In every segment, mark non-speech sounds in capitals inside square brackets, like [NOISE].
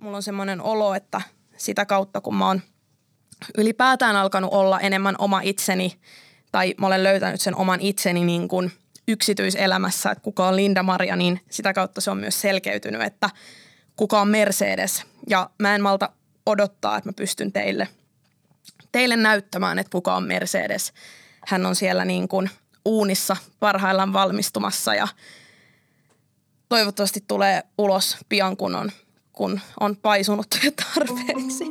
mulla on semmoinen olo, että sitä kautta kun mä oon ylipäätään alkanut olla enemmän oma itseni tai mä olen löytänyt sen oman itseni niin kuin yksityiselämässä, että kuka on Linda Maria, niin sitä kautta se on myös selkeytynyt, että kuka on Mercedes. Ja mä en malta odottaa, että mä pystyn teille, teille näyttämään, että kuka on Mercedes. Hän on siellä niin kuin uunissa parhaillaan valmistumassa ja toivottavasti tulee ulos pian, kun on, kun on paisunut [LAUGHS] tarpeeksi.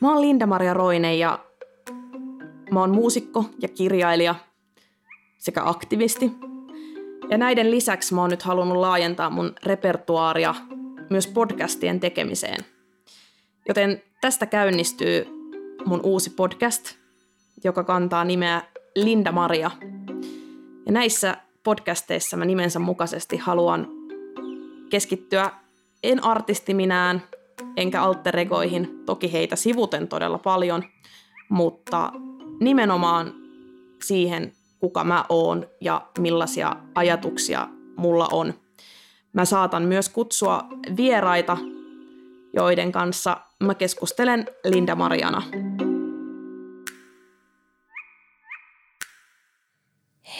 Mä oon Linda-Maria Roine ja mä oon muusikko ja kirjailija sekä aktivisti. Ja näiden lisäksi mä oon nyt halunnut laajentaa mun repertuaaria myös podcastien tekemiseen. Joten tästä käynnistyy mun uusi podcast, joka kantaa nimeä Linda Maria. Ja näissä podcasteissa mä nimensä mukaisesti haluan keskittyä en artistiminään, enkä alteregoihin, toki heitä sivuten todella paljon, mutta nimenomaan siihen, kuka mä oon ja millaisia ajatuksia mulla on. Mä saatan myös kutsua vieraita, joiden kanssa mä keskustelen Linda Mariana.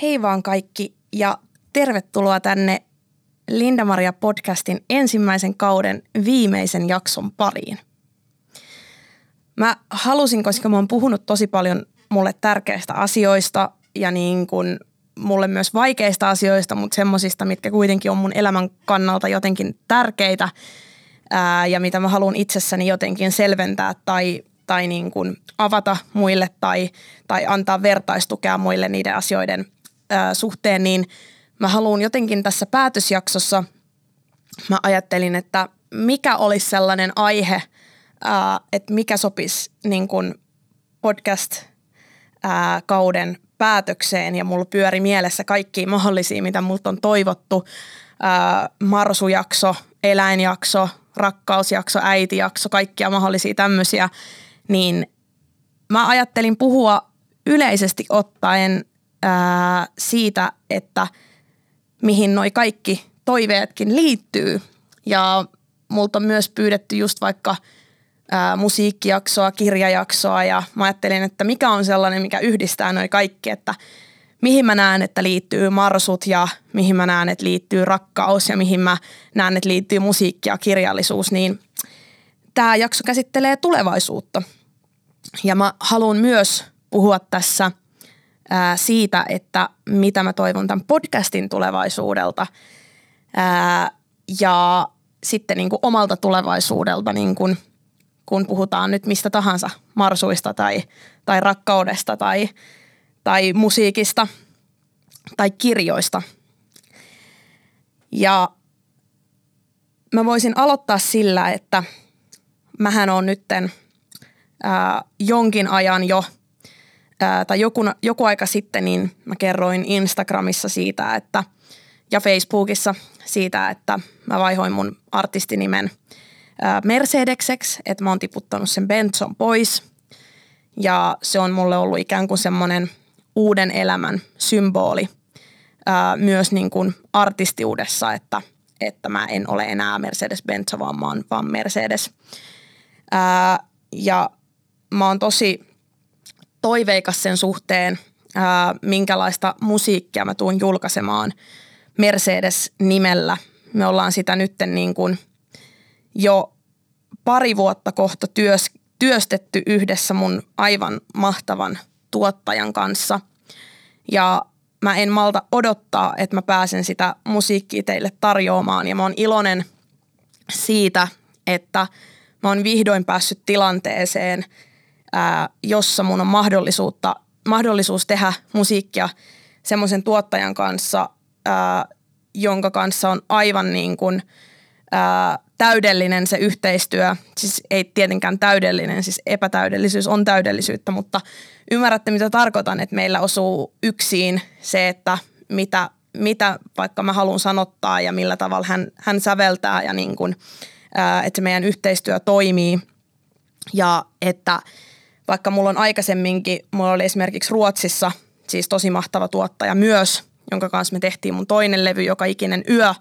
Hei vaan kaikki ja tervetuloa tänne Linda Maria podcastin ensimmäisen kauden viimeisen jakson pariin. Mä halusin, koska mä oon puhunut tosi paljon mulle tärkeistä asioista ja niin kuin mulle myös vaikeista asioista, mutta semmoisista, mitkä kuitenkin on mun elämän kannalta jotenkin tärkeitä ää, ja mitä mä haluan itsessäni jotenkin selventää tai, tai niin kuin avata muille tai, tai antaa vertaistukea muille niiden asioiden ää, suhteen, niin mä haluan jotenkin tässä päätösjaksossa, mä ajattelin, että mikä olisi sellainen aihe, ää, että mikä sopisi niin kuin podcast-kauden päätökseen ja mulla pyöri mielessä kaikki mahdollisia, mitä multa on toivottu. Ää, marsujakso, eläinjakso, rakkausjakso, äitijakso, kaikkia mahdollisia tämmöisiä, niin mä ajattelin puhua yleisesti ottaen ää, siitä, että mihin noi kaikki toiveetkin liittyy. Ja multa on myös pyydetty just vaikka – ää, musiikkijaksoa, kirjajaksoa ja mä ajattelin, että mikä on sellainen, mikä yhdistää noin kaikki, että mihin mä näen, että liittyy marsut ja mihin mä näen, että liittyy rakkaus ja mihin mä näen, että liittyy musiikki ja kirjallisuus, niin tämä jakso käsittelee tulevaisuutta. Ja mä haluan myös puhua tässä ää, siitä, että mitä mä toivon tämän podcastin tulevaisuudelta ää, ja sitten niin kuin omalta tulevaisuudelta niin kuin – kun puhutaan nyt mistä tahansa marsuista tai, tai rakkaudesta tai, tai musiikista tai kirjoista. Ja mä voisin aloittaa sillä, että mähän on nytten ää, jonkin ajan jo, ää, tai joku, joku aika sitten, niin mä kerroin Instagramissa siitä, että ja Facebookissa siitä, että mä vaihoin mun artistinimen – Mercedekseksi, että mä oon tiputtanut sen Benson pois. Ja se on mulle ollut ikään kuin semmoinen uuden elämän symboli myös niin kuin artistiudessa, että, että mä en ole enää Mercedes-Benz, vaan mä oon vaan Mercedes. ja mä oon tosi toiveikas sen suhteen, minkälaista musiikkia mä tuun julkaisemaan Mercedes-nimellä. Me ollaan sitä nytten niin kuin – jo pari vuotta kohta työs, työstetty yhdessä mun aivan mahtavan tuottajan kanssa. Ja mä en malta odottaa, että mä pääsen sitä musiikkia teille tarjoamaan. Ja mä oon iloinen siitä, että mä oon vihdoin päässyt tilanteeseen, ää, jossa mun on mahdollisuutta, mahdollisuus tehdä musiikkia semmoisen tuottajan kanssa, ää, jonka kanssa on aivan niin kuin, ää, täydellinen se yhteistyö, siis ei tietenkään täydellinen, siis epätäydellisyys on täydellisyyttä, mutta ymmärrätte mitä tarkoitan, että meillä osuu yksin se, että mitä, mitä vaikka mä haluan sanottaa ja millä tavalla hän, hän säveltää ja niin kuin, että se meidän yhteistyö toimii. Ja että vaikka mulla on aikaisemminkin, mulla oli esimerkiksi Ruotsissa siis tosi mahtava tuottaja myös, jonka kanssa me tehtiin mun toinen levy joka ikinen yö,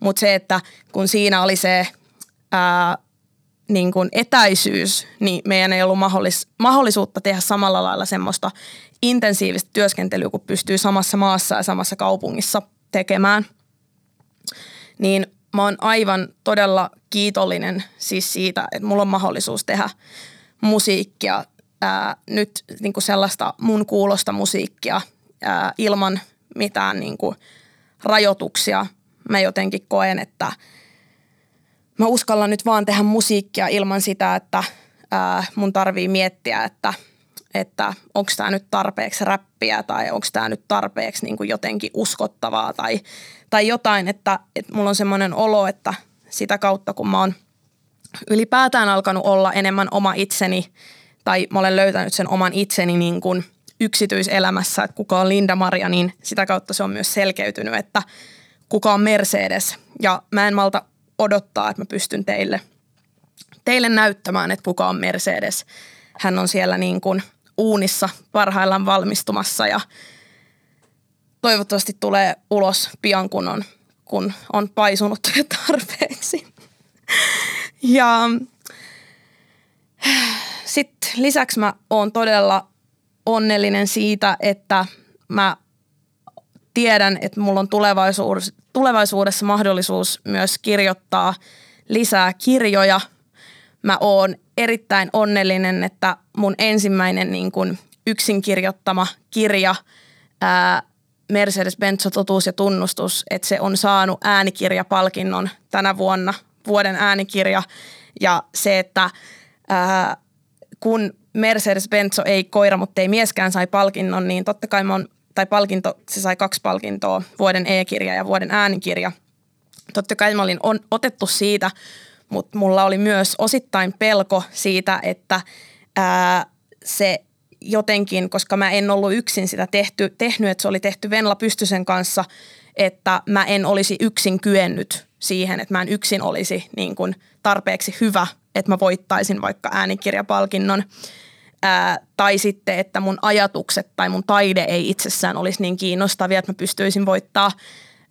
mutta se, että kun siinä oli se ää, niin kuin etäisyys, niin meidän ei ollut mahdollis, mahdollisuutta tehdä samalla lailla semmoista intensiivistä työskentelyä, kun pystyy samassa maassa ja samassa kaupungissa tekemään. Niin mä oon aivan todella kiitollinen siis siitä, että mulla on mahdollisuus tehdä musiikkia, ää, nyt niin kuin sellaista mun kuulosta musiikkia ää, ilman mitään niin kuin rajoituksia. Mä jotenkin koen, että mä uskallan nyt vaan tehdä musiikkia ilman sitä, että ää, mun tarvii miettiä, että, että onko tämä nyt tarpeeksi räppiä tai onko tämä nyt tarpeeksi niin jotenkin uskottavaa tai, tai jotain, että, että mulla on semmoinen olo, että sitä kautta kun mä oon ylipäätään alkanut olla enemmän oma itseni tai mä olen löytänyt sen oman itseni niin kuin yksityiselämässä, että kuka on Linda Maria, niin sitä kautta se on myös selkeytynyt, että kuka on Mercedes. Ja mä en malta odottaa, että mä pystyn teille, teille näyttämään, että kuka on Mercedes. Hän on siellä niin kuin uunissa parhaillaan valmistumassa ja toivottavasti tulee ulos pian, kun on, kun on paisunut [LAUGHS] tarpeeksi. Ja sitten lisäksi mä oon todella onnellinen siitä, että mä tiedän, että mulla on tulevaisuudessa, tulevaisuudessa mahdollisuus myös kirjoittaa lisää kirjoja. Mä oon erittäin onnellinen, että mun ensimmäinen niin kuin yksin kirjoittama kirja ää, Mercedes-Benz totuus ja tunnustus, että se on saanut äänikirjapalkinnon tänä vuonna, vuoden äänikirja. Ja se, että ää, kun Mercedes-Benz ei koira, mutta ei mieskään sai palkinnon, niin totta kai mä oon, tai palkinto, se sai kaksi palkintoa, vuoden e-kirja ja vuoden äänikirja. Totta kai mä olin on, otettu siitä, mutta mulla oli myös osittain pelko siitä, että ää, se jotenkin, koska mä en ollut yksin sitä tehty, tehnyt, että se oli tehty Venla Pystysen kanssa, että mä en olisi yksin kyennyt siihen, että mä en yksin olisi niin kuin tarpeeksi hyvä, että mä voittaisin vaikka äänikirjapalkinnon. Ää, tai sitten, että mun ajatukset tai mun taide ei itsessään olisi niin kiinnostavia, että mä pystyisin voittaa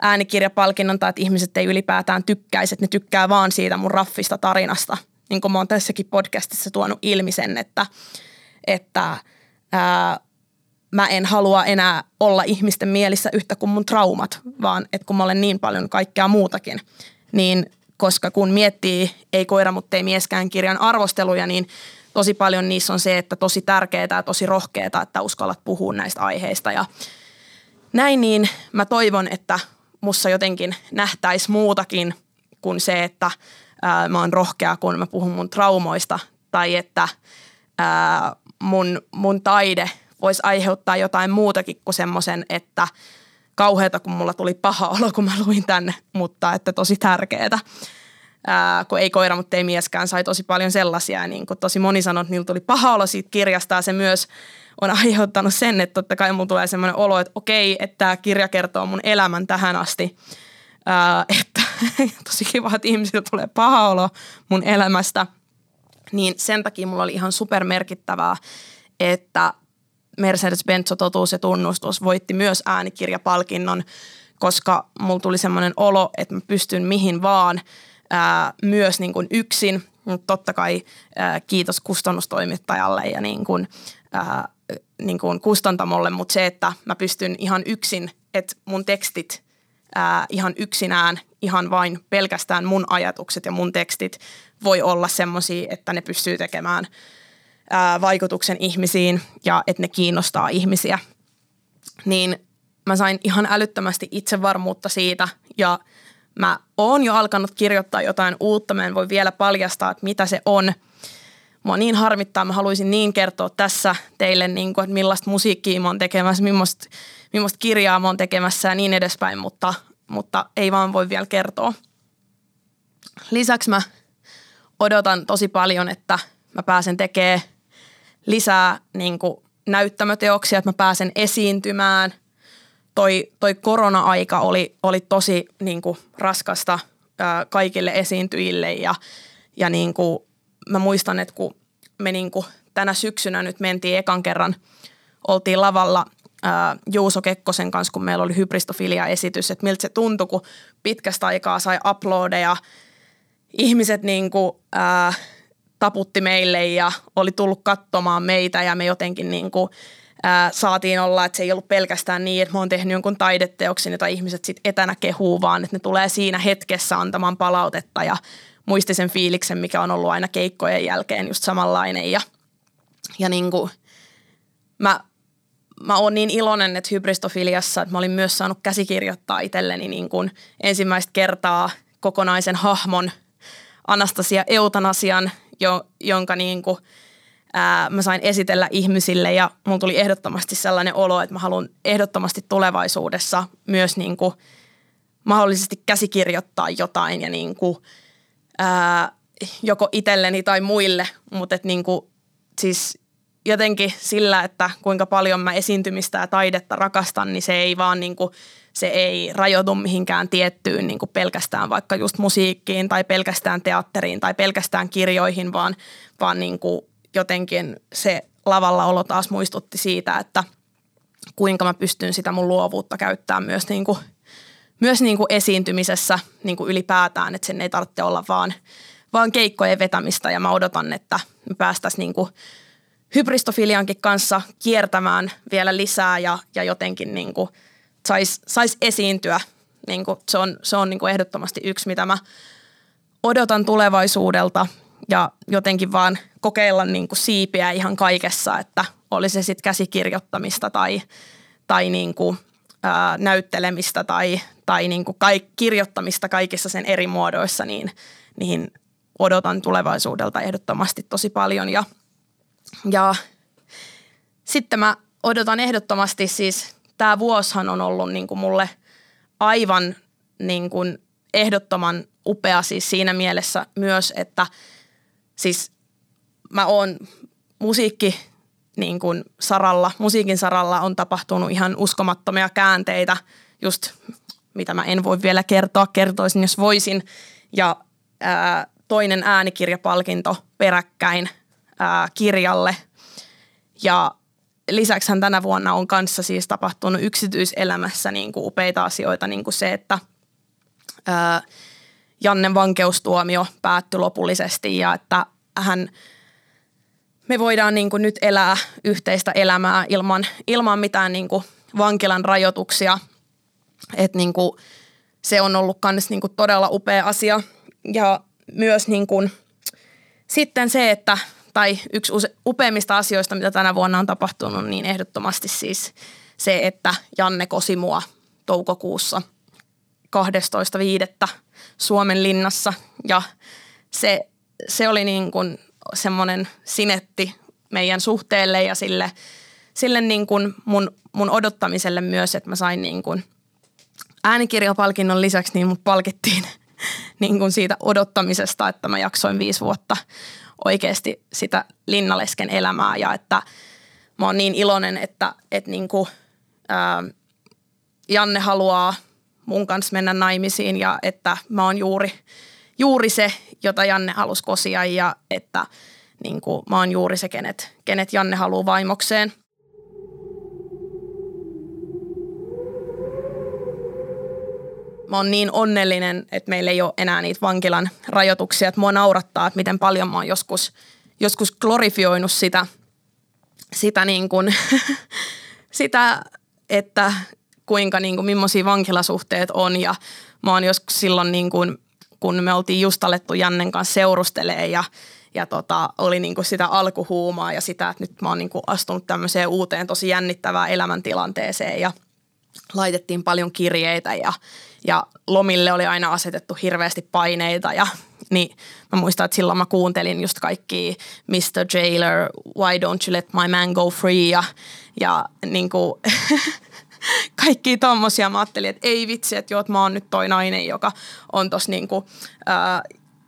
äänikirjapalkinnon tai että ihmiset ei ylipäätään tykkäisi, että ne tykkää vaan siitä mun raffista tarinasta. Niin kuin mä oon tässäkin podcastissa tuonut ilmi sen, että, että ää, mä en halua enää olla ihmisten mielissä yhtä kuin mun traumat, vaan että kun mä olen niin paljon kaikkea muutakin, niin koska kun miettii Ei koira, mutta ei mieskään kirjan arvosteluja, niin tosi paljon niissä on se, että tosi tärkeää ja tosi rohkeaa, että uskallat puhua näistä aiheista. Ja näin niin mä toivon, että mussa jotenkin nähtäisi muutakin kuin se, että ää, mä oon rohkea, kun mä puhun mun traumoista tai että ää, mun, mun taide voisi aiheuttaa jotain muutakin kuin semmoisen, että kauheata, kun mulla tuli paha olo, kun mä luin tänne, mutta että tosi tärkeää. Ää, kun ei koira, mutta ei mieskään, sai tosi paljon sellaisia. Niin kun tosi moni sanoi, että niillä tuli paha olo siitä kirjasta ja se myös on aiheuttanut sen, että totta kai mulla tulee semmoinen olo, että okei, että tämä kirja kertoo mun elämän tähän asti. Ää, että [LAUGHS] tosi kiva, että ihmisillä tulee paha olo mun elämästä. Niin sen takia mulla oli ihan supermerkittävää, että Mercedes-Benz totuus ja tunnustus voitti myös äänikirjapalkinnon, koska mulla tuli semmoinen olo, että mä pystyn mihin vaan ää, myös niin kuin yksin, mutta totta kai ää, kiitos kustannustoimittajalle ja niin kuin, ää, niin kuin kustantamolle, mutta se, että mä pystyn ihan yksin, että mun tekstit ää, ihan yksinään, ihan vain pelkästään mun ajatukset ja mun tekstit voi olla semmoisia, että ne pystyy tekemään – ää, vaikutuksen ihmisiin ja että ne kiinnostaa ihmisiä, niin mä sain ihan älyttömästi itsevarmuutta siitä ja mä oon jo alkanut kirjoittaa jotain uutta. Mä en voi vielä paljastaa, että mitä se on. Mua niin harmittaa, mä haluaisin niin kertoa tässä teille, niin kuin, että millaista musiikkia mä oon tekemässä, millaista, millaista kirjaa mä oon tekemässä ja niin edespäin, mutta, mutta ei vaan voi vielä kertoa. Lisäksi mä odotan tosi paljon, että mä pääsen tekemään lisää niin kuin näyttämöteoksia, että mä pääsen esiintymään. Toi, toi korona-aika oli, oli tosi niin kuin raskasta ää, kaikille esiintyjille ja, ja niin kuin, mä muistan, että kun me niin kuin tänä syksynä nyt mentiin ekan kerran, oltiin lavalla ää, Juuso Kekkosen kanssa, kun meillä oli hybristofilia-esitys, että miltä se tuntui, kun pitkästä aikaa sai uploadeja ihmiset niin kuin, ää, taputti meille ja oli tullut katsomaan meitä ja me jotenkin niin kuin, ää, saatiin olla, että se ei ollut pelkästään niin, että mä oon tehnyt jonkun taideteoksen, jota ihmiset sitten etänä kehuu, vaan että ne tulee siinä hetkessä antamaan palautetta ja muisti sen fiiliksen, mikä on ollut aina keikkojen jälkeen just samanlainen. Ja, ja niin kuin, mä, mä oon niin iloinen, että hybristofiliassa, että mä olin myös saanut käsikirjoittaa itselleni niin kuin ensimmäistä kertaa kokonaisen hahmon Anastasia Eutanasian, jo, jonka niin kuin, ää, mä sain esitellä ihmisille ja mulla tuli ehdottomasti sellainen olo, että mä haluan ehdottomasti tulevaisuudessa myös niin kuin, mahdollisesti käsikirjoittaa jotain ja niin kuin, ää, joko itselleni tai muille, mutta et niin kuin, siis jotenkin sillä, että kuinka paljon mä esiintymistä ja taidetta rakastan, niin se ei vaan niin kuin, se ei rajoitu mihinkään tiettyyn niin kuin pelkästään vaikka just musiikkiin tai pelkästään teatteriin tai pelkästään kirjoihin, vaan, vaan niin kuin jotenkin se lavalla olo taas muistutti siitä, että kuinka mä pystyn sitä mun luovuutta käyttämään myös, niin kuin, myös niin kuin esiintymisessä niin kuin ylipäätään, että sen ei tarvitse olla vaan, vaan keikkojen vetämistä. Ja mä odotan, että me päästäisiin niin kuin hybristofiliankin kanssa kiertämään vielä lisää ja, ja jotenkin niin kuin saisi sais esiintyä. Niin kuin se on, se on niin kuin ehdottomasti yksi, mitä mä odotan tulevaisuudelta ja jotenkin vaan kokeilla niin kuin siipiä ihan kaikessa, että oli se sitten käsikirjoittamista tai, tai niin kuin, ää, näyttelemistä tai, tai niin kuin kaik, kirjoittamista kaikissa sen eri muodoissa, niin, niin odotan tulevaisuudelta ehdottomasti tosi paljon ja – ja sitten mä odotan ehdottomasti siis, tämä vuoshan on ollut niin kuin mulle aivan niin kuin ehdottoman upea siis siinä mielessä myös, että siis mä oon musiikki niin kuin saralla, musiikin saralla on tapahtunut ihan uskomattomia käänteitä, just mitä mä en voi vielä kertoa, kertoisin jos voisin. Ja ää, toinen äänikirjapalkinto peräkkäin ää, kirjalle. Ja lisäksi tänä vuonna on kanssa siis tapahtunut yksityiselämässä niin kuin upeita asioita, niin kuin se, että ää, Jannen vankeustuomio päättyi lopullisesti ja että hän, me voidaan niin kuin nyt elää yhteistä elämää ilman, ilman mitään niin kuin vankilan rajoituksia. Että niin kuin se on ollut myös niin kuin todella upea asia. Ja myös niin kuin, sitten se, että tai yksi upeimmista asioista, mitä tänä vuonna on tapahtunut, niin ehdottomasti siis se, että Janne kosi mua toukokuussa 12.5. Suomen linnassa ja se, se oli niin kuin semmoinen sinetti meidän suhteelle ja sille, sille niin kuin mun, mun odottamiselle myös, että mä sain niin kuin äänikirjapalkinnon lisäksi, niin mut palkittiin [LAUGHS] niin kuin siitä odottamisesta, että mä jaksoin viisi vuotta oikeasti sitä linnalesken elämää ja että mä oon niin iloinen, että, että niin kuin, ää, Janne haluaa mun kanssa mennä naimisiin ja että mä oon juuri, juuri se, jota Janne halusi kosia ja että niin kuin, mä oon juuri se, kenet, kenet Janne haluaa vaimokseen. Mä oon niin onnellinen, että meillä ei ole enää niitä vankilan rajoituksia. Että mua naurattaa, että miten paljon mä oon joskus, joskus glorifioinut sitä, sitä, niin kuin, [LAUGHS] sitä että kuinka niin kuin, millaisia vankilasuhteet on. Ja mä oon joskus silloin, niin kuin, kun me oltiin just alettu Jannen kanssa seurustelee ja ja tota, oli niin kuin sitä alkuhuumaa ja sitä, että nyt mä oon niin kuin astunut tämmöiseen uuteen tosi jännittävään elämäntilanteeseen ja laitettiin paljon kirjeitä ja, ja lomille oli aina asetettu hirveästi paineita ja [LAUGHS] niin mä muistan, että silloin mä kuuntelin just kaikki Mr. Jailer, Why Don't You Let My Man Go Free ja, ja niin kuin [LAUGHS] kaikki tommosia. Mä ajattelin, että ei vitsi, että joo, että mä oon nyt toi nainen, joka on tossa niin kuin, ää,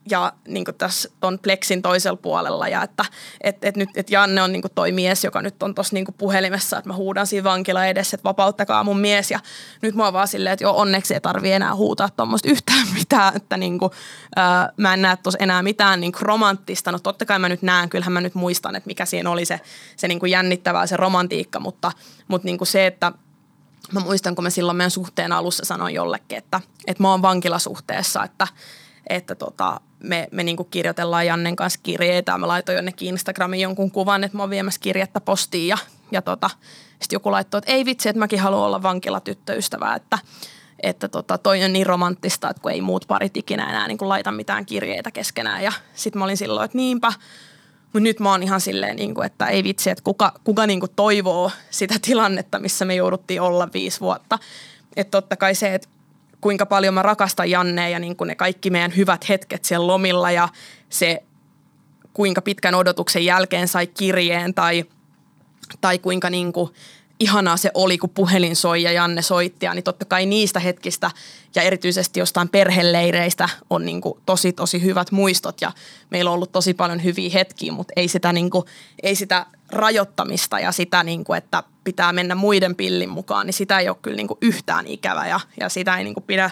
ja niin tässä ton Plexin toisella puolella ja että et, et nyt et Janne on niin toi mies, joka nyt on tuossa niin puhelimessa, että mä huudan siinä vankila edessä, että vapauttakaa mun mies. Ja nyt mä oon vaan silleen, että joo onneksi ei tarvi enää huutaa tuommoista yhtään [LAUGHS] mitään, että niin kuin, ää, mä en näe tuossa enää mitään niin romanttista, no totta kai mä nyt näen, kyllähän mä nyt muistan, että mikä siinä oli se, se niin jännittävää se romantiikka, mutta, mutta niin se, että mä muistan, kun mä silloin meidän suhteen alussa sanoin jollekin, että, että mä oon vankilasuhteessa, että, että tota, me, me niin kirjoitellaan Jannen kanssa kirjeitä. Mä laitoin jonnekin Instagramiin jonkun kuvan, että mä oon viemässä kirjettä postiin ja, ja tota, sitten joku laittoi, että ei vitsi, että mäkin haluan olla vankilatyttöystävä, että, että tota, toi on niin romanttista, että kun ei muut parit ikinä enää niin laita mitään kirjeitä keskenään. Ja sitten mä olin silloin, että niinpä, mutta nyt mä oon ihan silleen, niin kuin, että ei vitsi, että kuka, kuka niin kuin toivoo sitä tilannetta, missä me jouduttiin olla viisi vuotta. Että totta kai se, että kuinka paljon mä rakastan Jannea ja niin kuin ne kaikki meidän hyvät hetket siellä lomilla ja se kuinka pitkän odotuksen jälkeen sai kirjeen tai, tai kuinka niin kuin ihanaa se oli, kun puhelin soi ja Janne soitti, niin totta kai niistä hetkistä ja erityisesti jostain perheleireistä on niin kuin tosi tosi hyvät muistot. Ja meillä on ollut tosi paljon hyviä hetkiä, mutta ei sitä, niin kuin, ei sitä rajoittamista ja sitä, niin kuin, että pitää mennä muiden pillin mukaan, niin sitä ei ole kyllä niin kuin yhtään ikävä ja, ja sitä ei niin kuin pidä,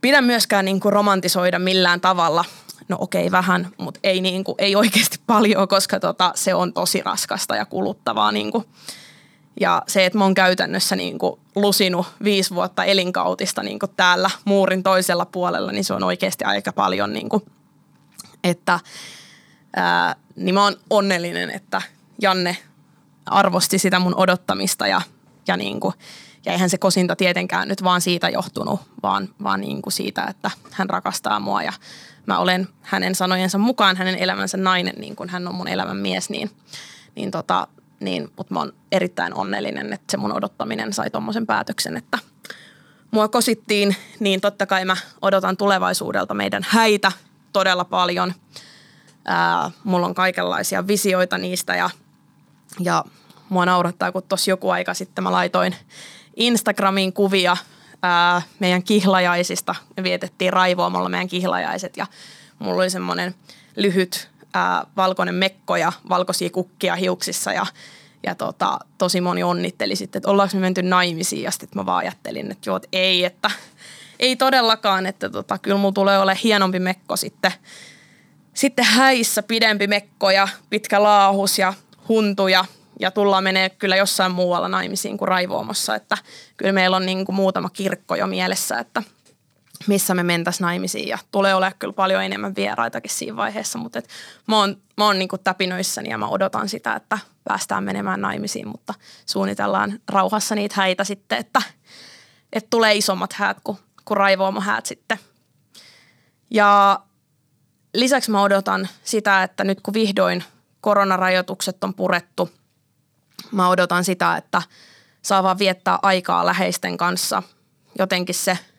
pidä myöskään niin kuin romantisoida millään tavalla. No okei, vähän, mutta ei, niin kuin, ei oikeasti [LAUGHS] paljon, koska tota, se on tosi raskasta ja kuluttavaa niin kuin, ja se, että mä oon käytännössä niin kuin lusinut viisi vuotta elinkautista niin kuin täällä muurin toisella puolella, niin se on oikeasti aika paljon. Niin kuin, että, ää, niin mä oon onnellinen, että Janne arvosti sitä mun odottamista ja, ja, niin kuin, ja eihän se kosinta tietenkään nyt vaan siitä johtunut, vaan, vaan niin kuin siitä, että hän rakastaa mua ja mä olen hänen sanojensa mukaan hänen elämänsä nainen, niin kuin hän on mun elämän mies, niin, niin tota, niin, mutta mä oon erittäin onnellinen, että se mun odottaminen sai tuommoisen päätöksen, että mua kosittiin, niin totta kai mä odotan tulevaisuudelta meidän häitä todella paljon. Ää, mulla on kaikenlaisia visioita niistä ja, ja mua naurattaa, kun tuossa joku aika sitten mä laitoin Instagramiin kuvia ää, meidän kihlajaisista. Me vietettiin raivoamalla meidän kihlajaiset ja mulla oli semmoinen lyhyt ää, valkoinen mekko ja valkoisia kukkia hiuksissa ja, ja tota, tosi moni onnitteli sitten, että ollaanko me menty naimisiin ja sitten mä vaan ajattelin, että joo, että ei, että ei todellakaan, että tota, kyllä mulla tulee ole hienompi mekko sitten, sitten häissä pidempi mekko ja pitkä laahus ja huntuja ja tullaan menee kyllä jossain muualla naimisiin kuin raivoamassa, että kyllä meillä on niin kuin muutama kirkko jo mielessä, että – missä me mentäisiin naimisiin ja tulee olemaan kyllä paljon enemmän vieraitakin siinä vaiheessa, mutta et mä oon, mä oon niinku täpinöissäni ja mä odotan sitä, että päästään menemään naimisiin, mutta suunnitellaan rauhassa niitä häitä sitten, että, että tulee isommat häät kuin, kuin raivoamo häät sitten. Ja lisäksi mä odotan sitä, että nyt kun vihdoin koronarajoitukset on purettu, mä odotan sitä, että saa vaan viettää aikaa läheisten kanssa. Jotenkin se –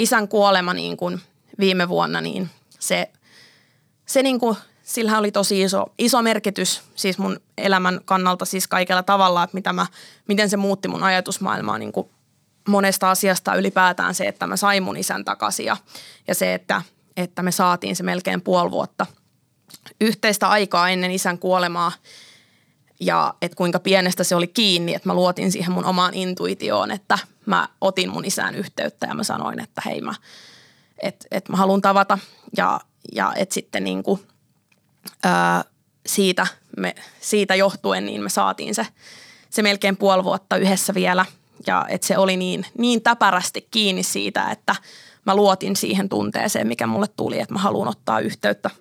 isän kuolema niin kuin viime vuonna, niin se, se niin kuin, sillä oli tosi iso, iso merkitys siis mun elämän kannalta siis kaikella tavalla, että mitä mä, miten se muutti mun ajatusmaailmaa niin kuin monesta asiasta ylipäätään se, että mä sain mun isän takaisin ja, ja se, että, että me saatiin se melkein puoli vuotta yhteistä aikaa ennen isän kuolemaa. Ja että kuinka pienestä se oli kiinni, että mä luotin siihen mun omaan intuitioon, että mä otin mun isään yhteyttä ja mä sanoin, että hei mä, että et mä haluan tavata. Ja, ja että sitten niin kuin, ää, siitä, me, siitä johtuen niin me saatiin se, se melkein puoli vuotta yhdessä vielä. Ja että se oli niin, niin täpärästi kiinni siitä, että mä luotin siihen tunteeseen, mikä mulle tuli, että mä haluan ottaa yhteyttä –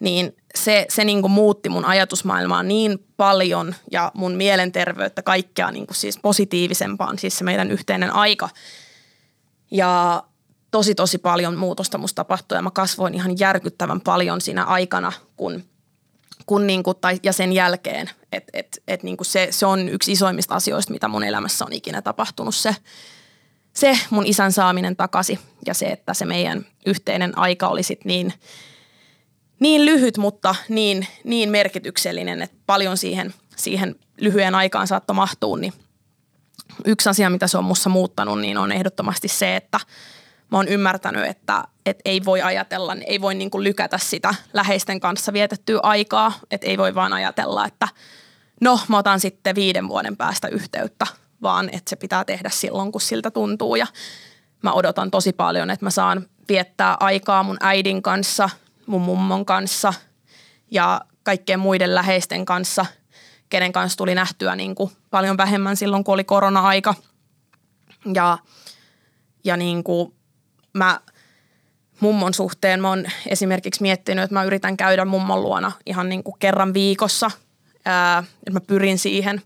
niin se, se niin kuin muutti mun ajatusmaailmaa niin paljon ja mun mielenterveyttä kaikkea niin kuin siis positiivisempaan, siis se meidän yhteinen aika. Ja tosi tosi paljon muutosta musta tapahtui ja mä kasvoin ihan järkyttävän paljon siinä aikana, kun, kun niin kuin, tai, ja sen jälkeen. Et, et, et niin kuin se, se on yksi isoimmista asioista, mitä mun elämässä on ikinä tapahtunut se, se mun isän saaminen takaisin ja se, että se meidän yhteinen aika oli sit niin – niin lyhyt, mutta niin, niin merkityksellinen, että paljon siihen, siihen lyhyen aikaan saattoi mahtua, niin yksi asia, mitä se on mussa muuttanut, niin on ehdottomasti se, että mä oon ymmärtänyt, että, että ei voi ajatella, ei voi niin kuin lykätä sitä läheisten kanssa vietettyä aikaa, että ei voi vaan ajatella, että no mä otan sitten viiden vuoden päästä yhteyttä, vaan että se pitää tehdä silloin, kun siltä tuntuu. Ja mä odotan tosi paljon, että mä saan viettää aikaa mun äidin kanssa – mun mummon kanssa ja kaikkien muiden läheisten kanssa, kenen kanssa tuli nähtyä niin kuin paljon vähemmän silloin, kun oli korona-aika. Ja, ja niin kuin mä, mummon suhteen mä oon esimerkiksi miettinyt, että mä yritän käydä mummon luona ihan niin kuin kerran viikossa. Ää, että mä pyrin siihen,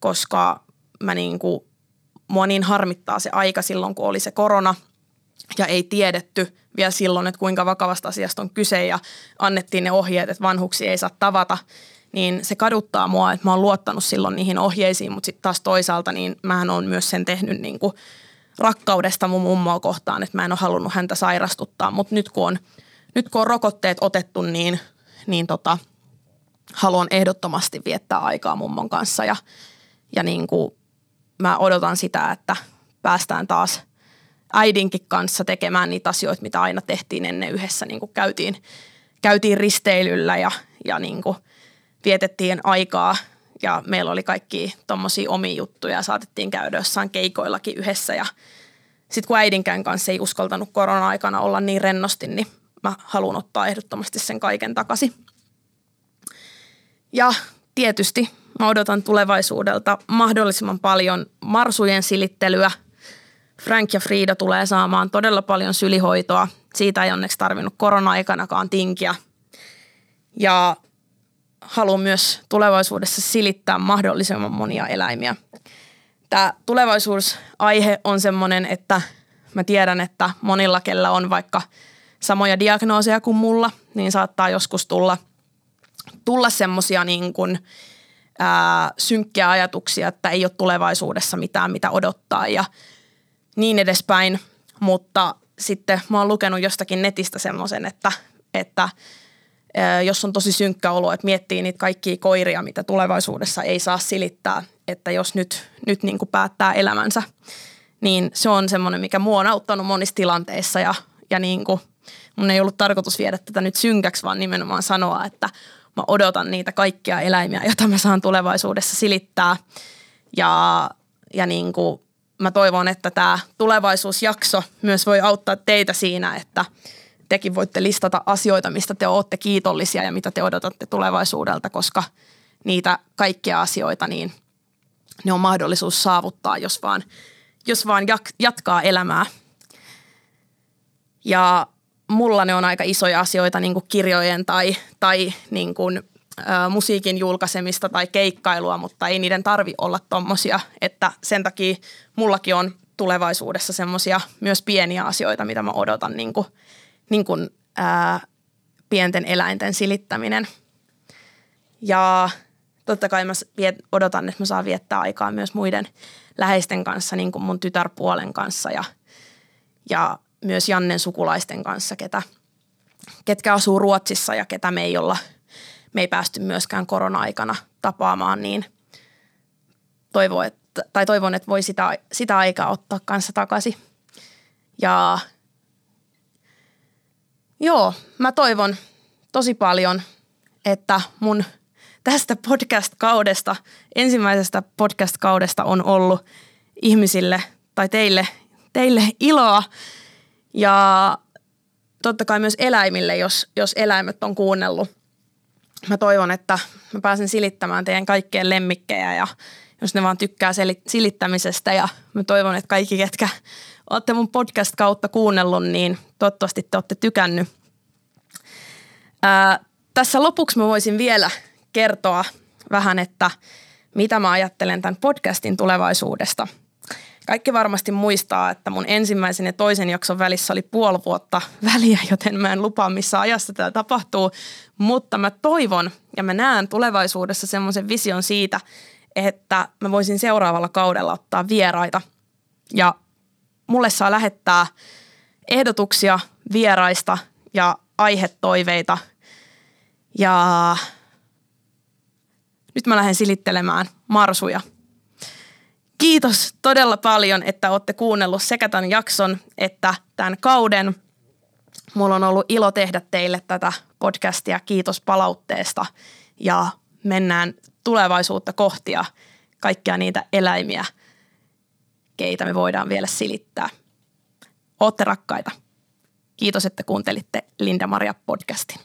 koska mä niin kuin, mua niin harmittaa se aika silloin, kun oli se korona ja ei tiedetty vielä silloin, että kuinka vakavasta asiasta on kyse ja annettiin ne ohjeet, että vanhuksia ei saa tavata – niin se kaduttaa mua, että mä oon luottanut silloin niihin ohjeisiin, mutta sitten taas toisaalta niin mähän on myös sen tehnyt niin kuin rakkaudesta mun mummoa kohtaan, että mä en ole halunnut häntä sairastuttaa, mutta nyt kun on, nyt kun on rokotteet otettu, niin, niin tota, haluan ehdottomasti viettää aikaa mummon kanssa ja, ja niin kuin mä odotan sitä, että päästään taas äidinkin kanssa tekemään niitä asioita, mitä aina tehtiin ennen yhdessä, niin kuin käytiin, käytiin risteilyllä ja, ja niin kuin vietettiin aikaa ja meillä oli kaikki tommosia omia juttuja ja saatettiin käydä jossain keikoillakin yhdessä ja sitten kun äidinkään kanssa ei uskaltanut korona-aikana olla niin rennosti, niin mä haluan ottaa ehdottomasti sen kaiken takaisin. Ja tietysti mä odotan tulevaisuudelta mahdollisimman paljon marsujen silittelyä. Frank ja Frida tulee saamaan todella paljon sylihoitoa. Siitä ei onneksi tarvinnut korona-aikanakaan tinkiä. Ja haluan myös tulevaisuudessa silittää mahdollisimman monia eläimiä. Tämä tulevaisuusaihe on sellainen, että mä tiedän, että monilla, kellä on vaikka samoja diagnooseja kuin mulla, niin saattaa joskus tulla, tulla semmoisia niin kuin, synkkiä ajatuksia, että ei ole tulevaisuudessa mitään, mitä odottaa ja niin edespäin. Mutta sitten mä oon lukenut jostakin netistä semmoisen, että, että – jos on tosi synkkä olo, että miettii niitä kaikkia koiria, mitä tulevaisuudessa ei saa silittää, että jos nyt, nyt niin kuin päättää elämänsä, niin se on semmoinen, mikä mua on auttanut monissa tilanteissa ja, ja niin kuin, mun ei ollut tarkoitus viedä tätä nyt synkäksi, vaan nimenomaan sanoa, että mä odotan niitä kaikkia eläimiä, joita mä saan tulevaisuudessa silittää ja, ja niin kuin mä toivon, että tämä tulevaisuusjakso myös voi auttaa teitä siinä, että – tekin voitte listata asioita, mistä te olette kiitollisia ja mitä te odotatte tulevaisuudelta, koska niitä kaikkia asioita, niin ne on mahdollisuus saavuttaa, jos vaan, jos vaan jatkaa elämää. Ja mulla ne on aika isoja asioita niin kuin kirjojen tai, tai niin kuin, musiikin julkaisemista tai keikkailua, mutta ei niiden tarvi olla tommosia, että sen takia mullakin on tulevaisuudessa semmoisia myös pieniä asioita, mitä mä odotan niin kuin – niin kuin, ää, pienten eläinten silittäminen. Ja totta kai mä odotan, että mä saan viettää aikaa myös muiden läheisten kanssa, niin kuin mun tytärpuolen kanssa ja, ja myös Jannen sukulaisten kanssa, ketä, ketkä asuu Ruotsissa ja ketä me ei olla, me ei päästy myöskään korona-aikana tapaamaan, niin toivon, että, tai toivon, että voi sitä, sitä aikaa ottaa kanssa takaisin. Ja Joo, mä toivon tosi paljon, että mun tästä podcast-kaudesta, ensimmäisestä podcast-kaudesta on ollut ihmisille tai teille, teille iloa ja totta kai myös eläimille, jos, jos eläimet on kuunnellut. Mä toivon, että mä pääsen silittämään teidän kaikkien lemmikkejä ja jos ne vaan tykkää silittämisestä ja mä toivon, että kaikki, ketkä olette mun podcast kautta kuunnellut, niin toivottavasti te olette tykännyt. Ää, tässä lopuksi mä voisin vielä kertoa vähän, että mitä mä ajattelen tämän podcastin tulevaisuudesta. Kaikki varmasti muistaa, että mun ensimmäisen ja toisen jakson välissä oli puoli vuotta [LAUGHS] väliä, joten mä en lupaa missä ajassa tämä tapahtuu. Mutta mä toivon ja mä näen tulevaisuudessa semmoisen vision siitä, että mä voisin seuraavalla kaudella ottaa vieraita. Ja mulle saa lähettää ehdotuksia vieraista ja aihetoiveita. Ja nyt mä lähden silittelemään marsuja. Kiitos todella paljon, että olette kuunnellut sekä tämän jakson että tämän kauden. Mulla on ollut ilo tehdä teille tätä podcastia. Kiitos palautteesta ja mennään tulevaisuutta kohti ja kaikkia niitä eläimiä, keitä me voidaan vielä silittää. Ootte rakkaita. Kiitos, että kuuntelitte Linda Maria podcastin.